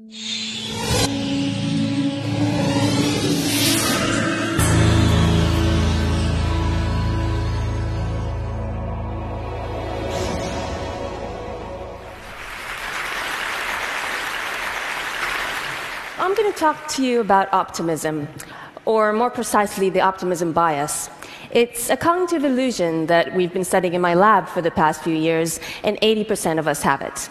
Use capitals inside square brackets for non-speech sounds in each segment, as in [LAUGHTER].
I'm going to talk to you about optimism, or more precisely, the optimism bias. It's a cognitive illusion that we've been studying in my lab for the past few years, and 80% of us have it.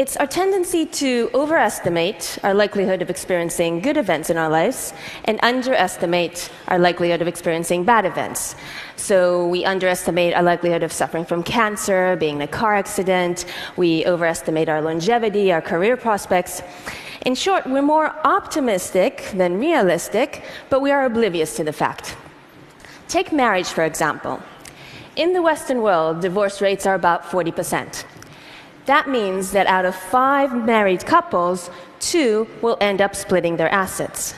It's our tendency to overestimate our likelihood of experiencing good events in our lives and underestimate our likelihood of experiencing bad events. So we underestimate our likelihood of suffering from cancer, being in a car accident, we overestimate our longevity, our career prospects. In short, we're more optimistic than realistic, but we are oblivious to the fact. Take marriage, for example. In the Western world, divorce rates are about 40%. That means that out of five married couples, two will end up splitting their assets.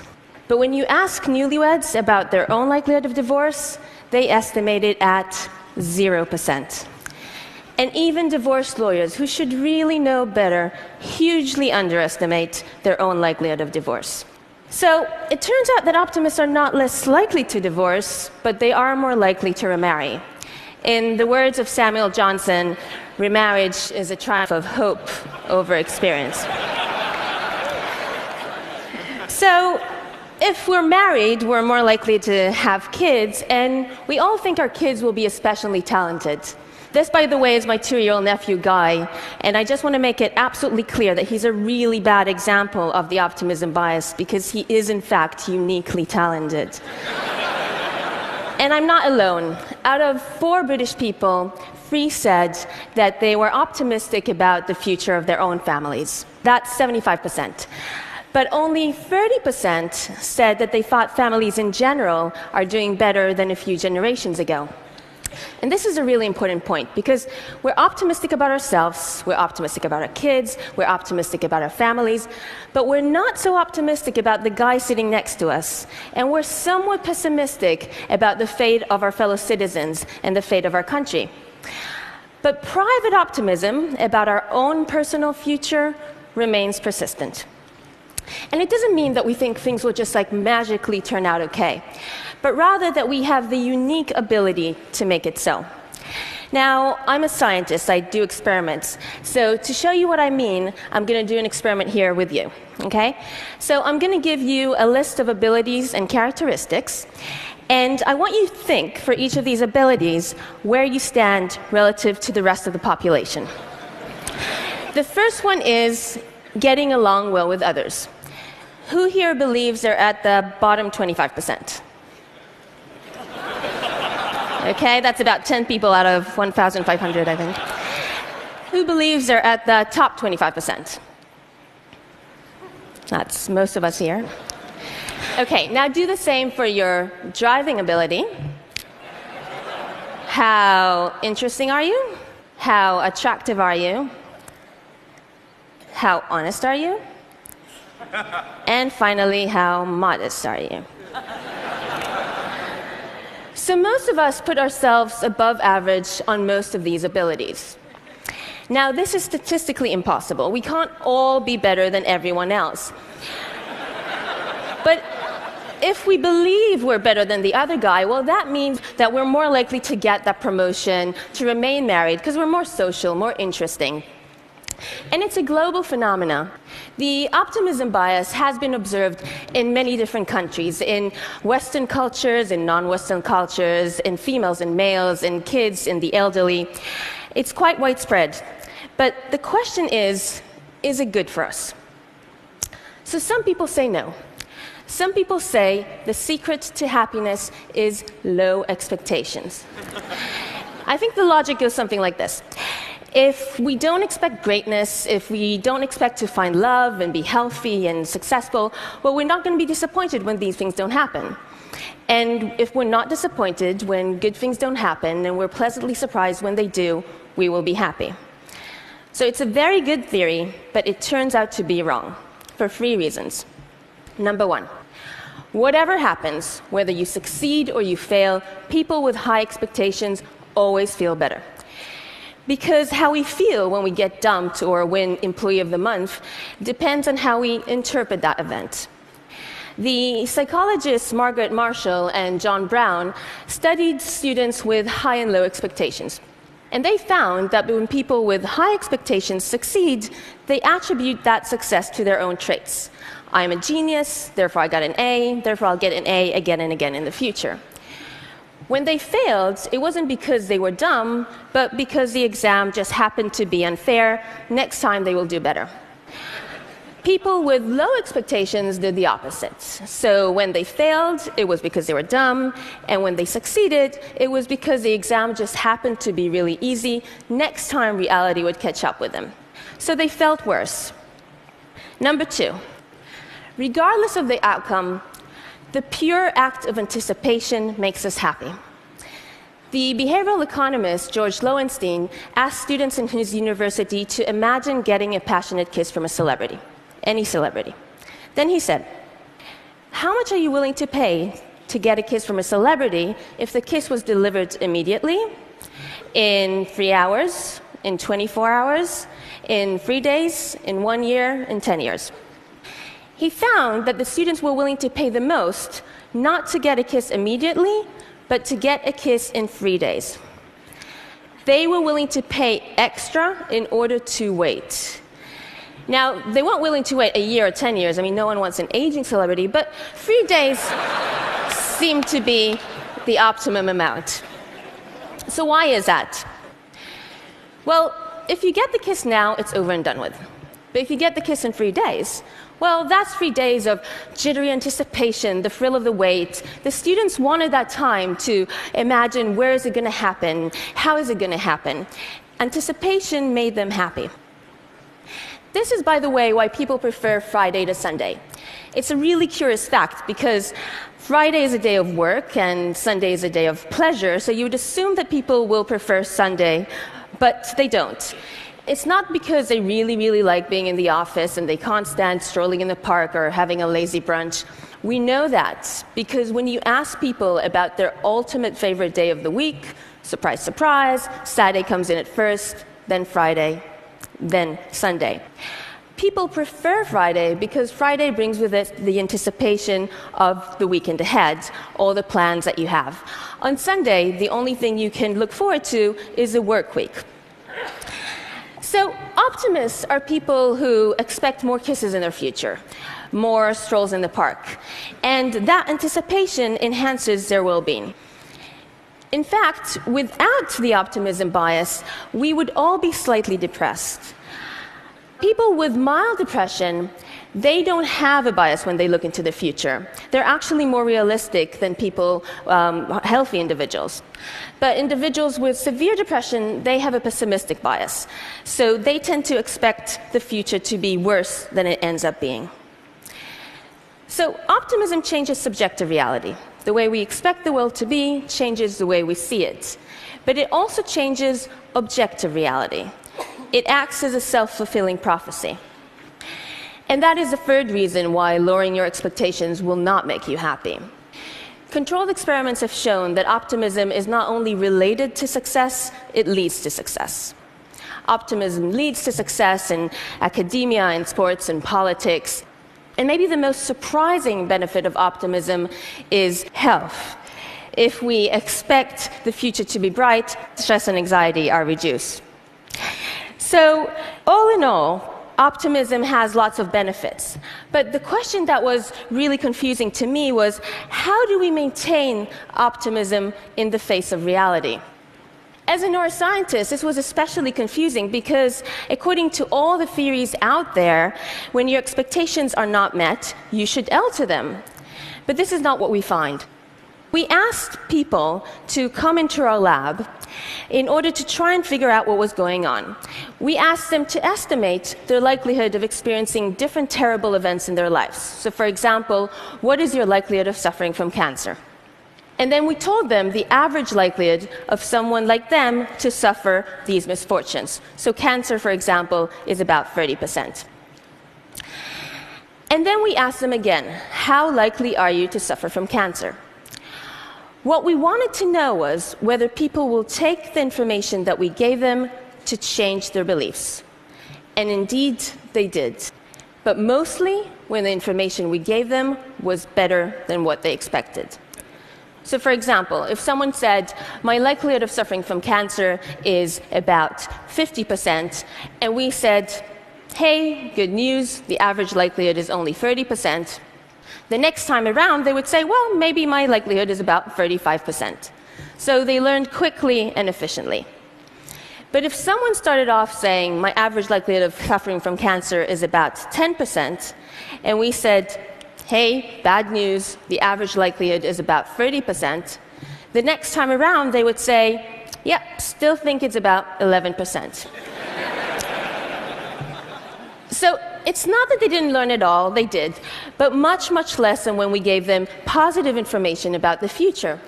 But when you ask newlyweds about their own likelihood of divorce, they estimate it at 0%. And even divorce lawyers, who should really know better, hugely underestimate their own likelihood of divorce. So it turns out that optimists are not less likely to divorce, but they are more likely to remarry. In the words of Samuel Johnson, remarriage is a triumph of hope over experience. so if we're married, we're more likely to have kids, and we all think our kids will be especially talented. This, by the way, is my two year old nephew, Guy, and I just want to make it absolutely clear that he's a really bad example of the optimism bias because he is, in fact, uniquely talented. And I'm not alone. Out of four British people, three said that they were optimistic about the future of their own families. That's 75%. But only 30% said that they thought families in general are doing better than a few generations ago. And this is a really important point because we're optimistic about ourselves, we're optimistic about our kids, we're optimistic about our families, but we're not so optimistic about the guy sitting next to us. And we're somewhat pessimistic about the fate of our fellow citizens and the fate of our country. But private optimism about our own personal future remains persistent. And it doesn't mean that we think things will just like magically turn out okay but rather that we have the unique ability to make it so. Now, I'm a scientist, I do experiments. So, to show you what I mean, I'm going to do an experiment here with you. Okay? So, I'm going to give you a list of abilities and characteristics. And I want you to think for each of these abilities where you stand relative to the rest of the population. The first one is getting along well with others. Who here believes they're at the bottom 25%? Okay, that's about 10 people out of 1,500, I think. Who believes they're at the top 25%? That's most of us here. Okay, now do the same for your driving ability. How interesting are you? How attractive are you? How honest are you? And finally, how modest are you? So, most of us put ourselves above average on most of these abilities. Now, this is statistically impossible. We can't all be better than everyone else. but if we believe we're better than the other guy, well, that means that we're more likely to get that promotion, to remain married, because we're more social, more interesting. And it's a global phenomenon. The optimism bias has been observed in many different countries, in Western cultures, in non Western cultures, in females and males, in kids, in the elderly. It's quite widespread. But the question is is it good for us? So some people say no. Some people say the secret to happiness is low expectations. [LAUGHS] I think the logic goes something like this if we don't expect greatness, if we don't expect to find love and be healthy and successful, well, we're not going to be disappointed when these things don't happen. And if we're not disappointed when good things don't happen and we're pleasantly surprised when they do, we will be happy. So it's a very good theory, but it turns out to be wrong for three reasons. Number one, whatever happens, whether you succeed or you fail, people with high expectations always feel better. Because how we feel when we get dumped or win Employee of the Month depends on how we interpret that event. The psychologists Margaret Marshall and John Brown studied students with high and low expectations. And they found that when people with high expectations succeed, they attribute that success to their own traits. I'm a genius, therefore I got an A, therefore I'll get an A again and again in the future. When they failed, it wasn't because they were dumb, but because the exam just happened to be unfair. Next time they will do better. People with low expectations did the opposite. So when they failed, it was because they were dumb, and when they succeeded, it was because the exam just happened to be really easy. Next time, reality would catch up with them. So they felt worse. Number two, regardless of the outcome, the pure act of anticipation makes us happy. The behavioral economist George Loewenstein asked students in his university to imagine getting a passionate kiss from a celebrity, any celebrity. Then he said, How much are you willing to pay to get a kiss from a celebrity if the kiss was delivered immediately, in three hours, in 24 hours, in three days, in one year, in 10 years? He found that the students were willing to pay the most not to get a kiss immediately, but to get a kiss in three days. They were willing to pay extra in order to wait. Now, they weren't willing to wait a year or 10 years. I mean, no one wants an aging celebrity, but three days [LAUGHS] seemed to be the optimum amount. So, why is that? Well, if you get the kiss now, it's over and done with. But if you get the kiss in three days, well, that's three days of jittery anticipation, the thrill of the wait. The students wanted that time to imagine where is it going to happen? How is it going to happen? Anticipation made them happy. This is, by the way, why people prefer Friday to Sunday. It's a really curious fact because Friday is a day of work and Sunday is a day of pleasure, so you would assume that people will prefer Sunday, but they don't. It's not because they really, really like being in the office and they can't stand strolling in the park or having a lazy brunch. We know that because when you ask people about their ultimate favorite day of the week, surprise, surprise, Saturday comes in at first, then Friday, then Sunday. People prefer Friday because Friday brings with it the anticipation of the weekend ahead, all the plans that you have. On Sunday, the only thing you can look forward to is a work week. So, optimists are people who expect more kisses in their future, more strolls in the park, and that anticipation enhances their well being. In fact, without the optimism bias, we would all be slightly depressed. People with mild depression they don't have a bias when they look into the future. They're actually more realistic than people, um, healthy individuals. But individuals with severe depression, they have a pessimistic bias. So they tend to expect the future to be worse than it ends up being. So optimism changes subjective reality. The way we expect the world to be changes the way we see it. But it also changes objective reality. It acts as a self fulfilling prophecy. And that is the third reason why lowering your expectations will not make you happy. Controlled experiments have shown that optimism is not only related to success, it leads to success. Optimism leads to success in academia, in sports, in politics. And maybe the most surprising benefit of optimism is health. If we expect the future to be bright, stress and anxiety are reduced. So, all in all, optimism has lots of benefits. But the question that was really confusing to me was how do we maintain optimism in the face of reality? As a neuroscientist, this was especially confusing because, according to all the theories out there, when your expectations are not met, you should alter them. But this is not what we find. We asked people to come into our lab in order to try and figure out what was going on. We asked them to estimate their likelihood of experiencing different terrible events in their lives. So, for example, what is your likelihood of suffering from cancer? And then we told them the average likelihood of someone like them to suffer these misfortunes. So, cancer, for example, is about 30%. And then we asked them again, how likely are you to suffer from cancer? What we wanted to know was whether people will take the information that we gave them to change their beliefs. And indeed, they did. But mostly when the information we gave them was better than what they expected. So, for example, if someone said, My likelihood of suffering from cancer is about 50%, and we said, Hey, good news, the average likelihood is only 30%, the next time around they would say, Well, maybe my likelihood is about 35%. So they learned quickly and efficiently. But if someone started off saying, My average likelihood of suffering from cancer is about 10%, and we said, hey, bad news, the average likelihood is about 30%, the next time around they would say, yep, still think it's about 11%. [LAUGHS] so it's not that they didn't learn at all, they did, but much, much less than when we gave them positive information about the future.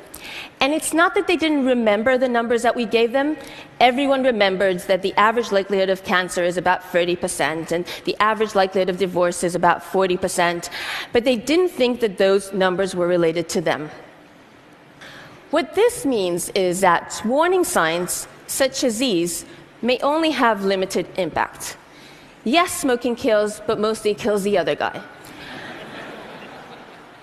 And it's not that they didn't remember the numbers that we gave them. Everyone remembered that the average likelihood of cancer is about 30%, and the average likelihood of divorce is about 40%, but they didn't think that those numbers were related to them. What this means is that warning signs, such as these, may only have limited impact. Yes, smoking kills, but mostly kills the other guy.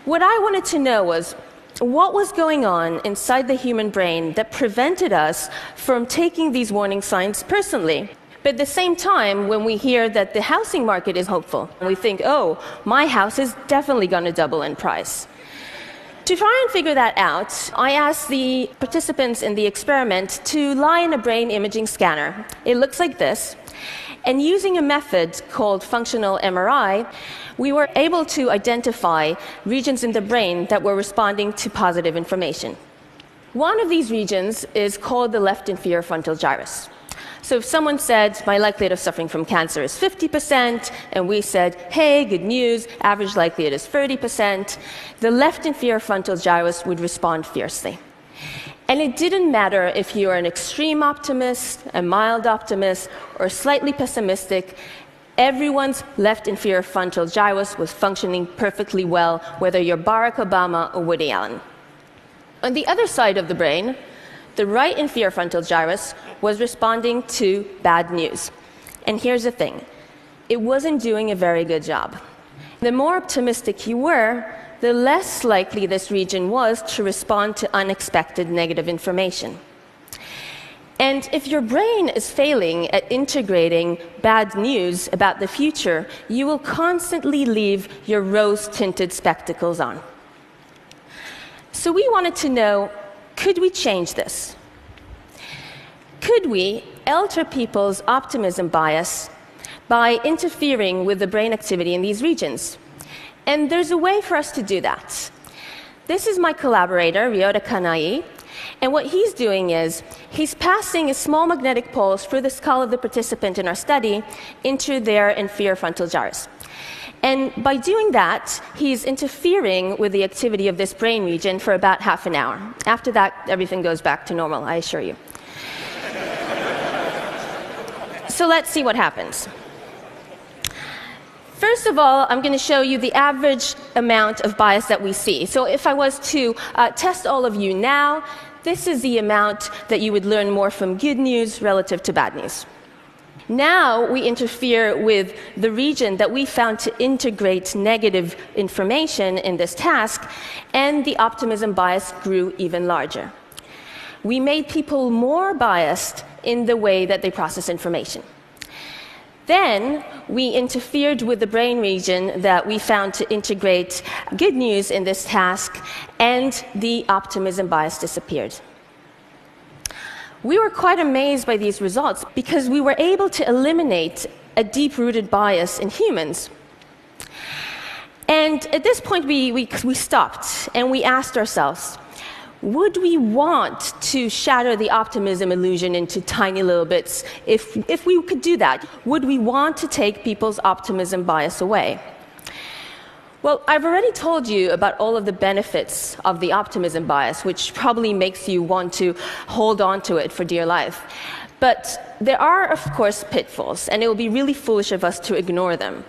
what I wanted to know was what was going on inside the human brain that prevented us from taking these warning signs personally? But at the same time, when we hear that the housing market is hopeful, we think, oh, my house is definitely going to double in price. To try and figure that out, I asked the participants in the experiment to lie in a brain imaging scanner. It looks like this. And using a method called functional MRI, we were able to identify regions in the brain that were responding to positive information. One of these regions is called the left inferior frontal gyrus. So if someone said, my likelihood of suffering from cancer is 50%, and we said, hey, good news, average likelihood is 30%, the left inferior frontal gyrus would respond fiercely. And it didn't matter if you were an extreme optimist, a mild optimist, or slightly pessimistic, everyone's left inferior frontal gyrus was functioning perfectly well, whether you're Barack Obama or Woody Allen. On the other side of the brain, the right inferior frontal gyrus was responding to bad news. And here's the thing it wasn't doing a very good job. The more optimistic you were, the less likely this region was to respond to unexpected negative information. And if your brain is failing at integrating bad news about the future, you will constantly leave your rose tinted spectacles on. So we wanted to know could we change this? Could we alter people's optimism bias by interfering with the brain activity in these regions? And there's a way for us to do that. This is my collaborator, Ryota Kanai, and what he's doing is he's passing a small magnetic pulse through the skull of the participant in our study into their inferior frontal gyrus. And by doing that, he's interfering with the activity of this brain region for about half an hour. After that, everything goes back to normal, I assure you. [LAUGHS] so let's see what happens. First of all, I'm going to show you the average amount of bias that we see. So if I was to uh, test all of you now, this is the amount that you would learn more from good news relative to bad news. Now we interfere with the region that we found to integrate negative information in this task, and the optimism bias grew even larger. We made people more biased in the way that they process information. Then we interfered with the brain region that we found to integrate good news in this task, and the optimism bias disappeared. We were quite amazed by these results because we were able to eliminate a deep rooted bias in humans. And at this point, we, we, we stopped and we asked ourselves would we want to shatter the optimism illusion into tiny little bits if, if we could do that? Would we want to take people's optimism bias away? Well, I've already told you about all of the benefits of the optimism bias, which probably makes you want to hold on to it for dear life. But there are, of course, pitfalls, and it will be really foolish of us to ignore them.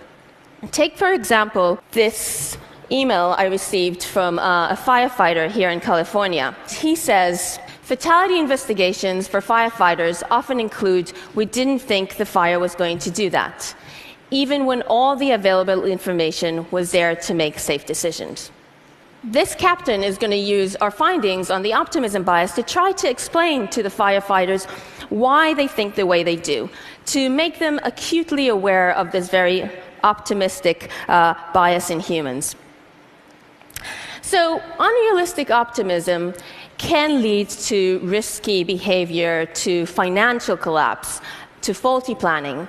Take, for example, this email I received from uh, a firefighter here in California. He says, Fatality investigations for firefighters often include we didn't think the fire was going to do that, even when all the available information was there to make safe decisions. This captain is going to use our findings on the optimism bias to try to explain to the firefighters why they think the way they do, to make them acutely aware of this very optimistic uh, bias in humans. So, unrealistic optimism can lead to risky behavior, to financial collapse, to faulty planning.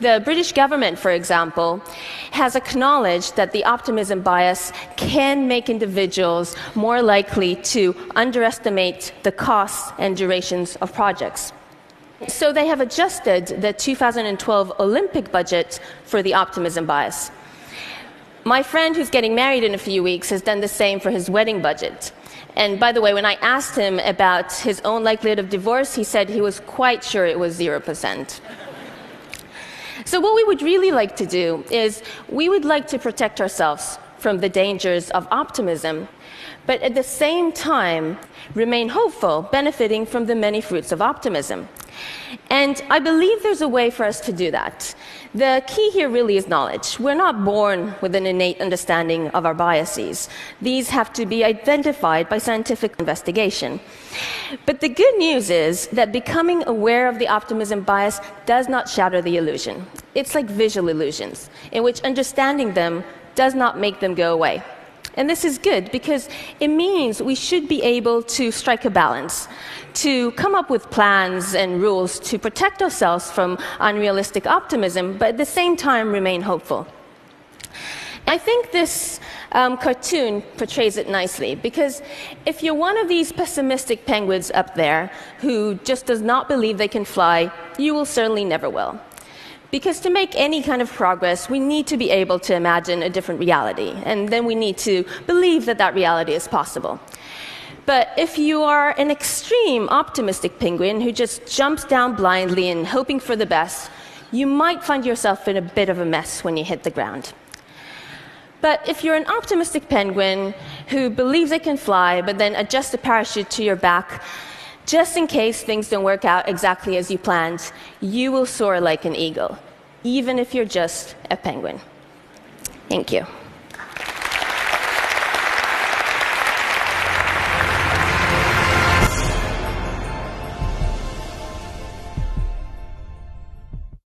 The British government, for example, has acknowledged that the optimism bias can make individuals more likely to underestimate the costs and durations of projects. So they have adjusted the 2012 Olympic budget for the optimism bias. My friend who's getting married in a few weeks has done the same for his wedding budget. And by the way, when I asked him about his own likelihood of divorce, he said he was quite sure it was 0%. So, what we would really like to do is we would like to protect ourselves from the dangers of optimism, but at the same time remain hopeful, benefiting from the many fruits of optimism. And I believe there's a way for us to do that. The key here really is knowledge. We're not born with an innate understanding of our biases. These have to be identified by scientific investigation. But the good news is that becoming aware of the optimism bias does not shatter the illusion. It's like visual illusions, in which understanding them does not make them go away. And this is good because it means we should be able to strike a balance, to come up with plans and rules to protect ourselves from unrealistic optimism, but at the same time remain hopeful. I think this um, cartoon portrays it nicely because if you're one of these pessimistic penguins up there who just does not believe they can fly, you will certainly never will. Because to make any kind of progress, we need to be able to imagine a different reality, and then we need to believe that that reality is possible. But if you are an extreme optimistic penguin who just jumps down blindly and hoping for the best, you might find yourself in a bit of a mess when you hit the ground. But if you're an optimistic penguin who believes it can fly, but then adjusts a parachute to your back, just in case things don't work out exactly as you planned, you will soar like an eagle, even if you're just a penguin. Thank you.